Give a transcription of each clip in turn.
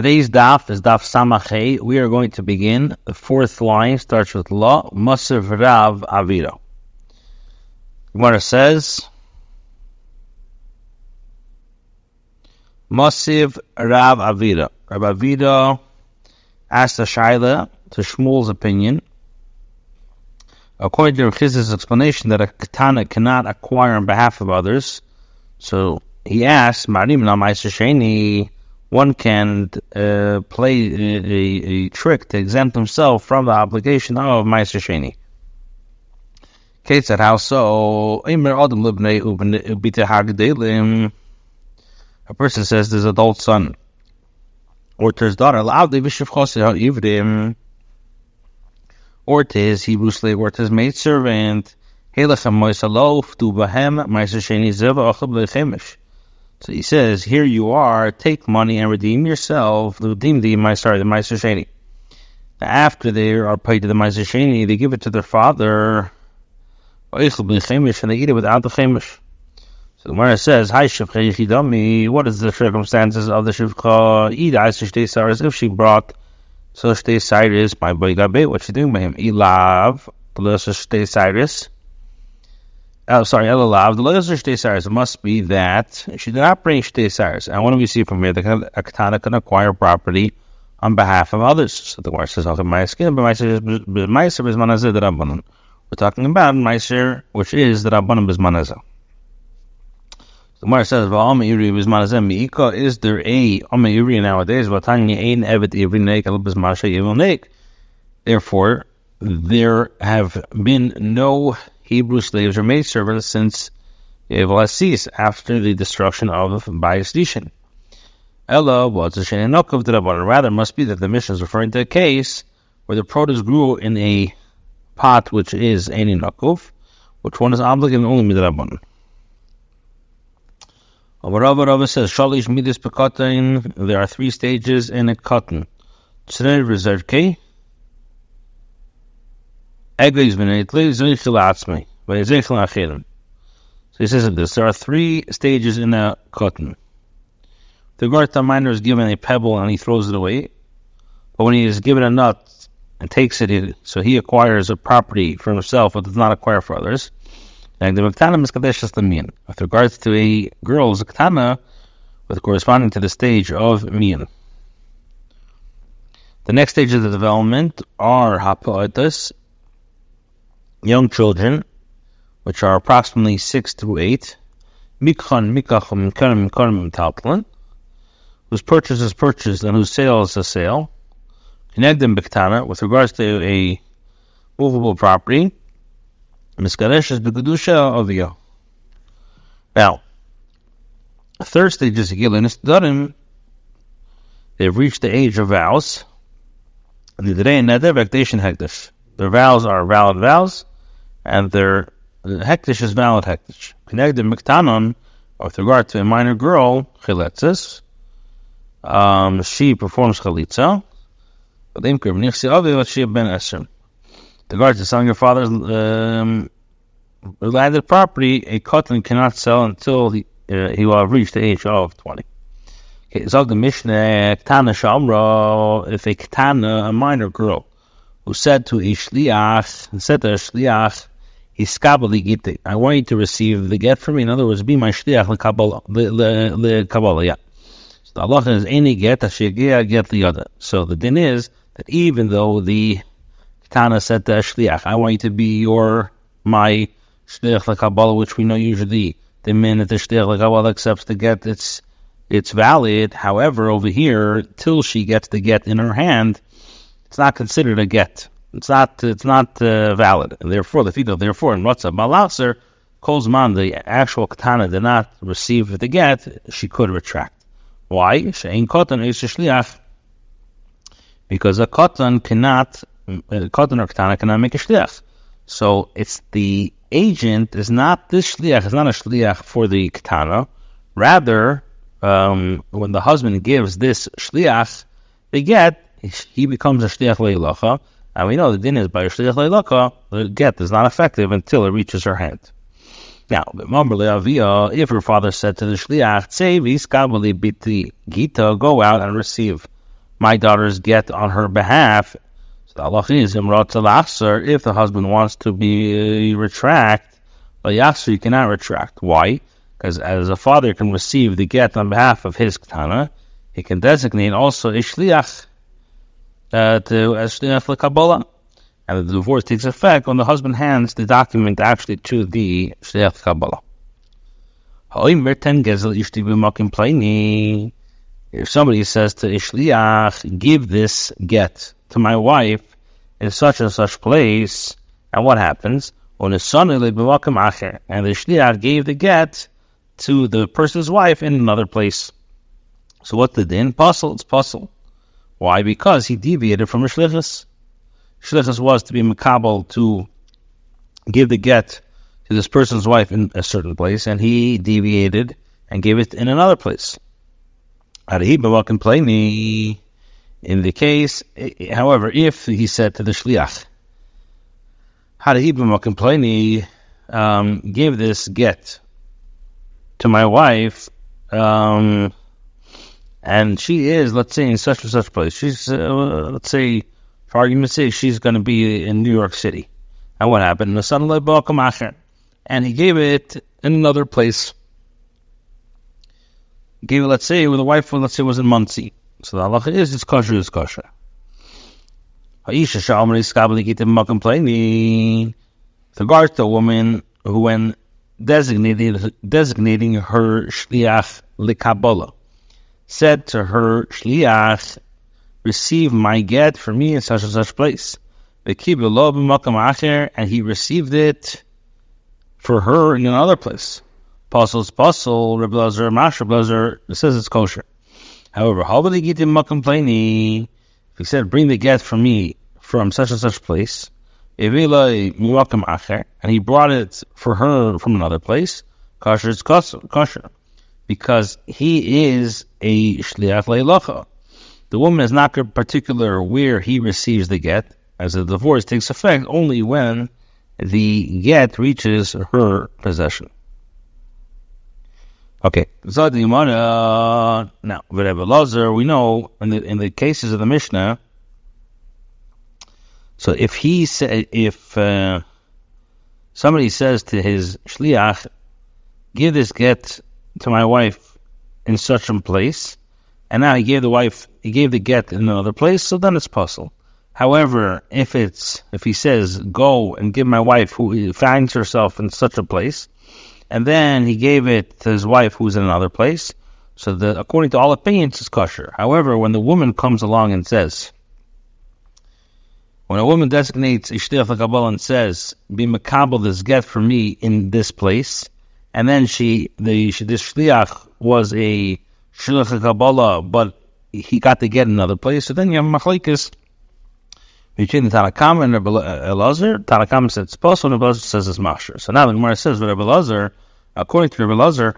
Today's daf is daf samachay. We are going to begin. The fourth line starts with la masiv rav avira. Gemara says masiv rav avira. Rav avira asked a shaila to Shmuel's opinion. According to his explanation, that a katana cannot acquire on behalf of others, so he asked, "Marim na sheni." One can uh, play a, a, trick to exempt himself from the obligation of Meiser Sheni. Kate said, How so? A person says there's adult son or to his daughter, or to his Hebrew slave, or to his maid servant. So he says, here you are, take money and redeem yourself, redeem the, sorry, the Meiser Sheni. After they are paid to the Meiser Sheni, they give it to their father, and they eat it without the chemish. So the Gemara says, Hi Shivcha Yichidami, what is the circumstances of the Shivcha? Ida Shtei Saris, if she brought so Shtei Saris, my boy Gabe, what's she doing by him? Ilav, Shtei Saris oh, sorry, Elalav, the Lezer Shtei Saris must be that she did not bring Shtei Saris. And what do we see from here? The katana can acquire property on behalf of others. So the Gemara says, "Okay, but Meiser is manazeh the Rabbanon." We're talking about Meiser, which is the Rabbanon bismanazeh. The Gemara says, "Va'am iri bismanazeh miika." Is there a iri nowadays? Vatanya ein evet iri neik al bismasha yivul neik. Therefore, there have been no Hebrew slaves or maid servants since Evlasis after the destruction of Bayis Dishin. Ella was a Shenanokov Drabar. Rather, must be that the mission is referring to a case where the produce grew in a pot which is Eninokov, which one is obligated only Midrabon. Rava Rava says, Shalish Midis Pekotain, there are three stages in a cotton. Tzner So he says this. There are three stages in a cotton. The Garta miner is given a pebble and he throws it away. But when he is given a nut and takes it, so he acquires a property for himself but does not acquire for others. And the Maktana is the mean. With regards to a girl's Ktana, with corresponding to the stage of Mian. The next stage of the development are Hapoetas, young children, which are approximately six to eight, mikhan mikachim karim karim taltlin, whose purchase is purchased and whose sale is a sale, Connecting biktana, with regards to a movable property, miskaresh is begudusha ovio. Now, third stage is Gilin Darim. They've reached the age of vows. And the Neder Vektation Hektish. Their vows are valid vows, and their hektish is valid hektish. Connected miktanon, with regard to a minor girl, chiletzis, um, she performs chalitza, but avi what she ben esrim. With regard to selling your father's um, landed property, a cotton cannot sell until he, uh, he will have reached the age of 20. Okay, so the Mishnah, Ktana Shamra, if a Ktana, a minor girl, who said to a Shliach, said to a Shliach, I want you to receive the get from me. In other words, be my shliach le kabbalah. Yeah. So the Allah is any get ashigia get the other. So the din is that even though the Tana said to shliach, I want you to be your my shliach le kabbalah, which we know usually the minute the shliach le kabbalah accepts the get, it's it's valid. However, over here, till she gets the get in her hand, it's not considered a get. It's not it's not uh, valid. And therefore, the fito, therefore, in Ratzah Malaser, Kolzman, the actual katana did not receive the get, she could retract. Why? Shein kotan is shliach. Because a kotan cannot, a kotan or katana cannot make a shliach. So it's the agent is not this shliach, is not a shliach for the katana. Rather, um, when the husband gives this shliach, the get, he becomes a shliach leilacha, and we know the din is by Shliach Leilaka, the get is not effective until it reaches her hand. Now, if her father said to the Shliach, Tsevi skabali biti gita, go out and receive my daughter's get on her behalf. So the Allah is if the husband wants to be uh, retract, but you cannot retract. Why? Because as a father can receive the get on behalf of his katana, he can designate also ishliach uh, to as shliach Kabbalah. And the divorce takes effect when the husband hands the document actually to the shliach Kabbalah. If somebody says to Ishliach, give this get to my wife in such and such place, and what happens? And the Shliach gave the get to the person's wife in another place. So what the din? Pasul, it's pasul. Why? Because he deviated from Shlichus. Shlichus was to be makabel to give the get to this person's wife in a certain place, and he deviated and gave it in another place. In the case, however, if he said to the shliach, um, give this get to my wife, um, and she is, let's say, in such and such place. She's, uh, let's say, for argument's sake, she's going to be in New York City. And what happened? The son and he gave it in another place gave it, let's say, with a wife, let's say, was in Monsey. So the halacha is, it's kosher, it's kosher. With regards to a woman who, when designated, designating her shliach likabala, said to her shliach, receive my get for me in such and such place. And he received it for her in another place. Pasul's pasul, Rebbe Lazar, Mash Rebbe says it's kosher. However, how will he get him complaining? If he said, bring the get from me from such and such place, and he brought it for her from another place, kosher is kosher. Because he is a shliach le'ilacha. The woman is not particular where he receives the get, as the divorce takes effect only when the get reaches her possession. Okay, so the Gemara now, Rebbe Lazar, we know in the in the cases of the Mishnah. So if he say if uh, somebody says to his shliach, "Give this get to my wife in such a place," and now he gave the wife he gave the get in another place, so then it's possible. However, if it's if he says, "Go and give my wife who finds herself in such a place," and then he gave it to his wife who's in another place. So that according to all opinions, it's kosher. However, when the woman comes along and says, when a woman designates Ishtiyah Kabbalah and says, "Be makabel this get for me in this place," and then she the this shliach was a shliach Kabbalah, but he got to get another place. So then you have machlekes between the Tanakam and Rabbi uh, Elazar. Tanakam says it's possible, and Rabbi Elazar says it's masher. So now the Gemara says, Rabbi Elazar, according to Rabbi Elazar,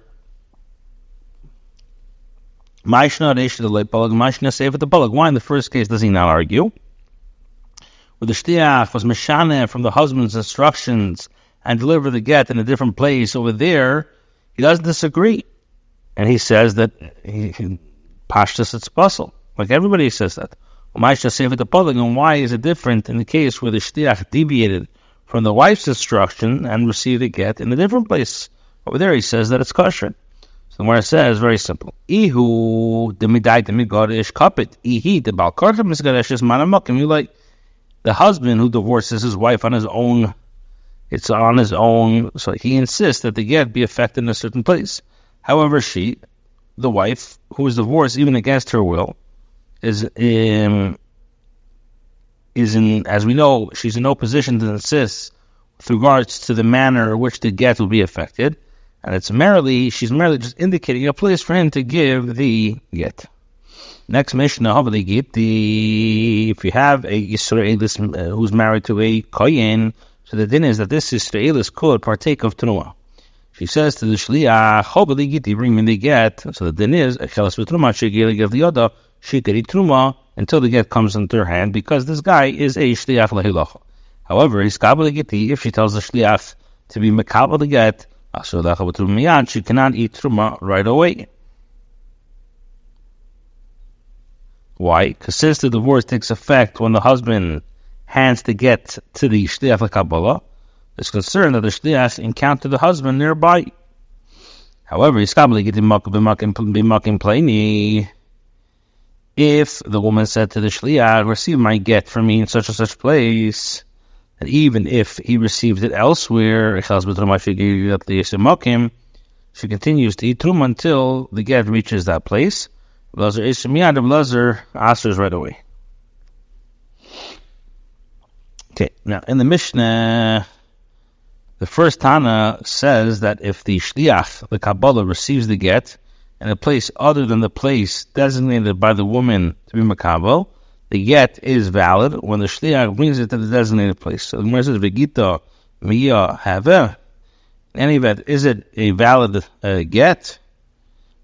Maishna Reish the late Balag, Maishna Sefer the Balag. Why in the first case does he not argue? Where the Shliach was Meshane from the husband's instructions and deliver the get in a different place over there, he doesn't disagree. And he says that he, he Pashtas it's pasul. Like everybody says that. And why is it different in the case where the shliach deviated from the wife's instruction and received a get in a different place? Over there, he says that it's kosher. So where it says very simple. Ihu the midai the migadish kapit. Ihi the balkartam misgadesh is manamakim. You like the husband who divorces his wife on his own. It's on his own, so he insists that the get be effected in a certain place. However, she, the wife, who is divorced even against her will, is um, is in, as we know, she's in no position to insist with regards to the manner in which the get will be affected, and it's merely she's merely just indicating a place for him to give the get. Next Mishnah, how the the if you have a Yisraelis uh, who's married to a Kohen, so the din is that this Yisraelis could partake of truma. She says to the Shliach, Hobali Giti, bring me the get. So the din is, Echelas the Yoda, she could eat truma until the get comes into her hand because this guy is a shliach lehilacha. However, he's geti if she tells the shliach to be mekabel the get, she cannot eat truma right away. Why? Because since the divorce takes effect when the husband hands to get to the shliach Kabbalah, there's concerned that the shliach encountered the husband nearby. However, if the woman said to the shliach, receive my get from me in such and such place, and even if he received it elsewhere, she continues to eat truma until the get reaches that place. Blazer Ishmiyad of Blazer answers right away. Okay, now in the Mishnah, the first Tana says that if the Shliach, the Kabbalah, receives the get in a place other than the place designated by the woman to be Makabal, the get is valid when the Shliach brings it to the designated place. So the Gemara says, Vegita Miya Have. In any event, is it a valid uh, get?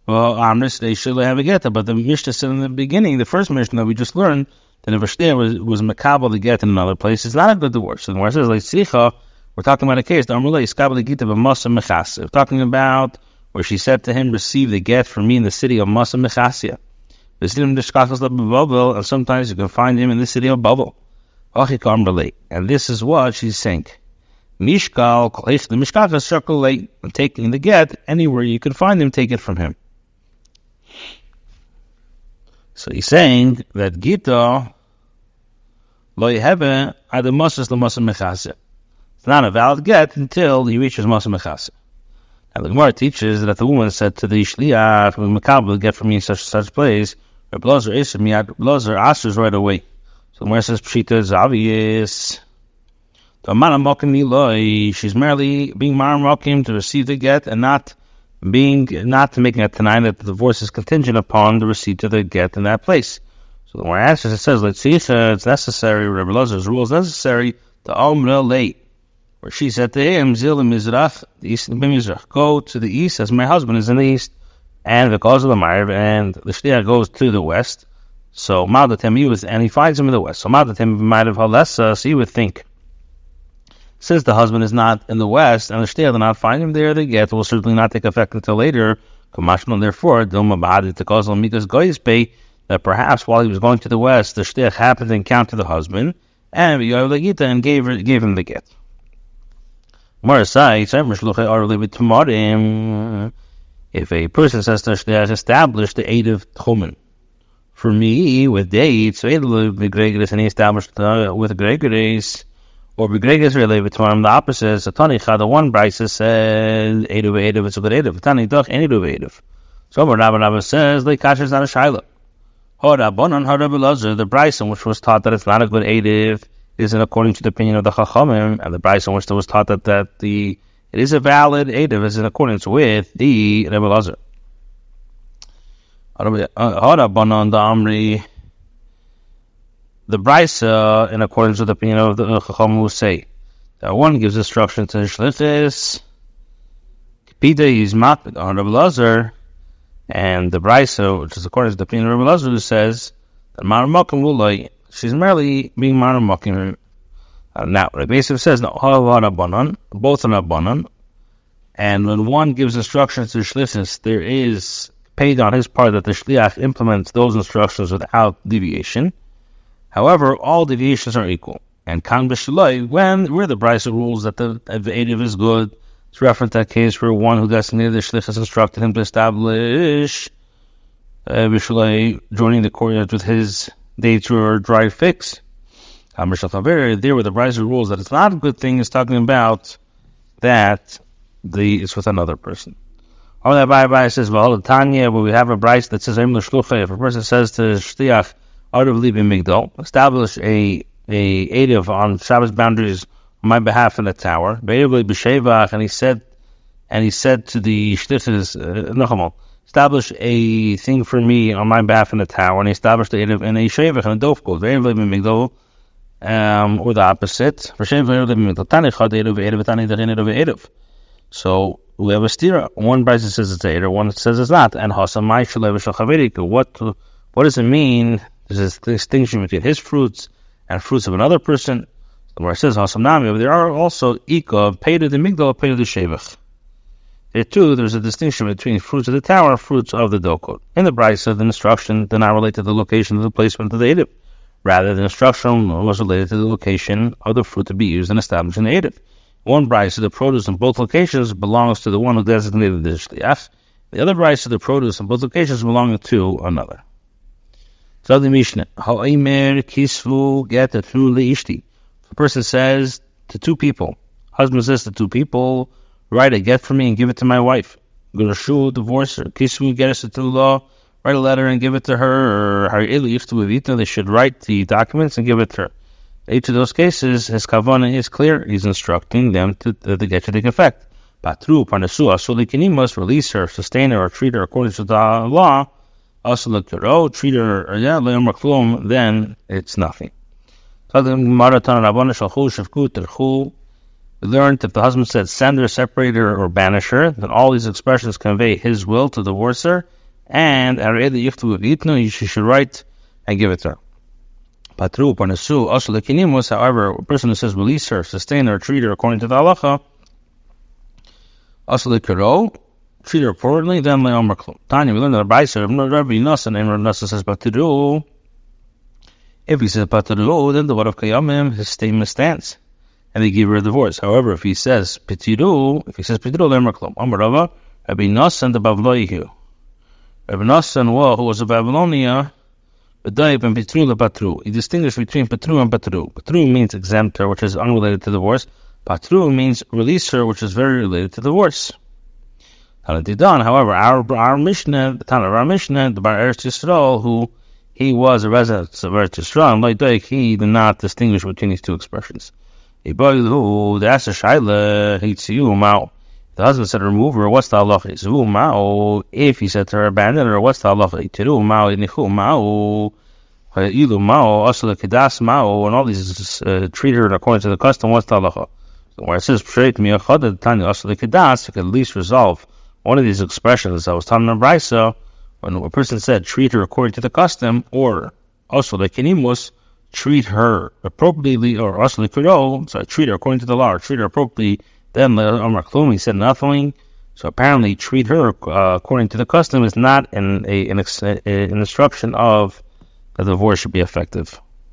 Well, Amris, they should have a get. But the Mishnah said in the beginning, the first Mishnah that we just learned, that if a was, was Makabal the get in another place, it's not a good divorce. So the Gemara says, like, Sicha, we're talking about a case, we're talking about where she said to him, receive the get from me in the city of Masa Mechasia. And sometimes you can find him in the city of Babel. And this is what she's saying. Mishkal, the Mishkal is circle late, taking the get anywhere you can find him, take it from him. So he's saying that Gita lo yeheve ad masas l'masa mechase. It's not a valid get until he reaches masa mechase. Now the Gemara teaches that the woman said to the shliach, "Makabel get from me such such place." Her blazer is miyad blazer answers right away. So the Gemara says pshita is obvious. She's merely being marmokim to receive the get and not being not making a tonight that the divorce is contingent upon the receipt of the get in that place. So the more answers it says, let's see, it's necessary, Rabbi Lazar's rule is necessary to Omra late. Where she said to him, Zil Mizrach, the east of Mizrach, go to the east as my husband is in the east. And because of the Marv, and the Shliach goes to the west. So Madatem, he was, and he finds him in the west. So Madatem might have Halessa, uh, so you would think since the husband is not in the west and the shliach did not find him there, the get will certainly not take effect until later. Therefore, Mika's Goyispei, that perhaps while he was going to the west, the shliach happened to encounter the husband and and gave gave him the get. If a person says to shliach, established the aid of Tchumen for me with dates, so and he established uh, with Gregory's or begreges related to him. The opposite is a tanicha. The one brisa says edu ve'eduv. It's a good eduv. Tani doch any edu ve'eduv. So Rabbi Rabbi says kasher is not a shaila. Horabonon harabelazar. The brisa which was taught that it's not a good eduv isn't according to the opinion of the chachamim, and the brisa which was taught that that the it is a valid eduv is in accordance with the Rebbe Lazar. Horabonon uh, the amri the Brisa, in accordance with the opinion of the Chacham, will say that one gives instruction to Shlichis, Pida is mat on Rabbi Lazar, and the Brisa, which is according to the opinion of Rabbi Lazar, who says that Maramakim will. She's merely being Maramakim. Uh, now, Rabbi Yosef says, no, Halavan both are Abanan, and when one gives instructions to Shlichis, there is paid on his part that the Shliach implements those instructions without deviation. However, all deviations are equal. And kan b'shaloi, when where the Brisa rules that the Vediv is good, it's reference that case where one who designated the shlich has instructed him to establish uh, joining the courtyard with his day or dry fix. There where the Brisa rules that it's not a good thing, is talking about that the it's with another person. Or that Bible says, well, Tanya, where we have a Brisa that says, if a person says to Shliach, out of leaving Migdal, establish a a Erev on Shabbos boundaries on my behalf in the tower. And he said, and he said to the shlichus, uh, establish a thing for me on my behalf in the tower. And he established the Erev in a Shevach and a Dovkot. Migdal, um, or the opposite. So we have a stira. One Bryce says it's Erev, one says it's not. And what what does it mean there's a distinction between his fruits and fruits of another person. Where it says Hasamnami, but there are also Ikov, Peda the Migdal, Peda the Shevach. There too, there's a distinction between fruits of the tower and fruits of the dokot. In the brisa, of the instruction did not relate to the location of the placement of the Edim. Rather, the instruction was related to the location of the fruit to be used in establishing the Edim. One brisa, of the produce in both locations belongs to the one who designated the shliach. The other brisa, of the produce in both locations belonging to another. So the Mishnah, Ha'omer kisvu get a ishti. A person says to two people, husband says to two people, write a get for me and give it to my wife. Go to shul, divorce her. Kisvu get us to law, write a letter and give it to her, or they should write the documents and give it to her. Each of those cases, his kavana is clear. He's instructing them to, to, to get to take effect. Patru, parnasu, asuli must release her, sustain her, or treat her according to the law. Look oh, treat her, yeah, then it's nothing. We learned if the husband said send her, separate her, or banish her, then all these expressions convey his will to divorce her, and you should write and give it to her. Patru, Parnasu, also the Kinimus, however, a person who says release her, sustain her, treat her according to the halacha, also the Kiro, treat her accordingly, then Leomer Klum. Tanya, we learned that Rabbi Rabbi Nassan, and Rabbi Nassan says Patru, if he says Patru, then the word of Kayamim, his statement stands. And they give her a divorce. However, if he says Petiru, if he says Petiru, then Merklum. Amarava, Rabbi Nassan the Bavloihu. Rabbi Nassan, who was a Babylonia, B'daib and Petru the Patru. He distinguished between Petru and Patru. Patru means exempt her, which is unrelated to divorce. Patru means release her, which is very related to divorce. However, our our Mishnah, the Tana of our Mishnah, the Bar Eretz Yisrael, who he was a resident of Eretz Yisrael, like he did not distinguish between these two expressions. The husband said, remove her, what's the halacha? If he said to her, abandon her, what's the halacha? Also the kedas mao, and all these uh, treat her according to the custom, what's the halacha? Where it says, also the kedas, you can at least resolve one of these expressions I was in Brisa, when a person said treat her according to the custom, or also the kenimus, treat her appropriately, or also the kuro, so treat her according to the law, or treat her appropriately, then the Amar Klumi said nothing. So apparently, treat her uh, according to the custom is not an, a, an, an instruction of that the divorce should be effective.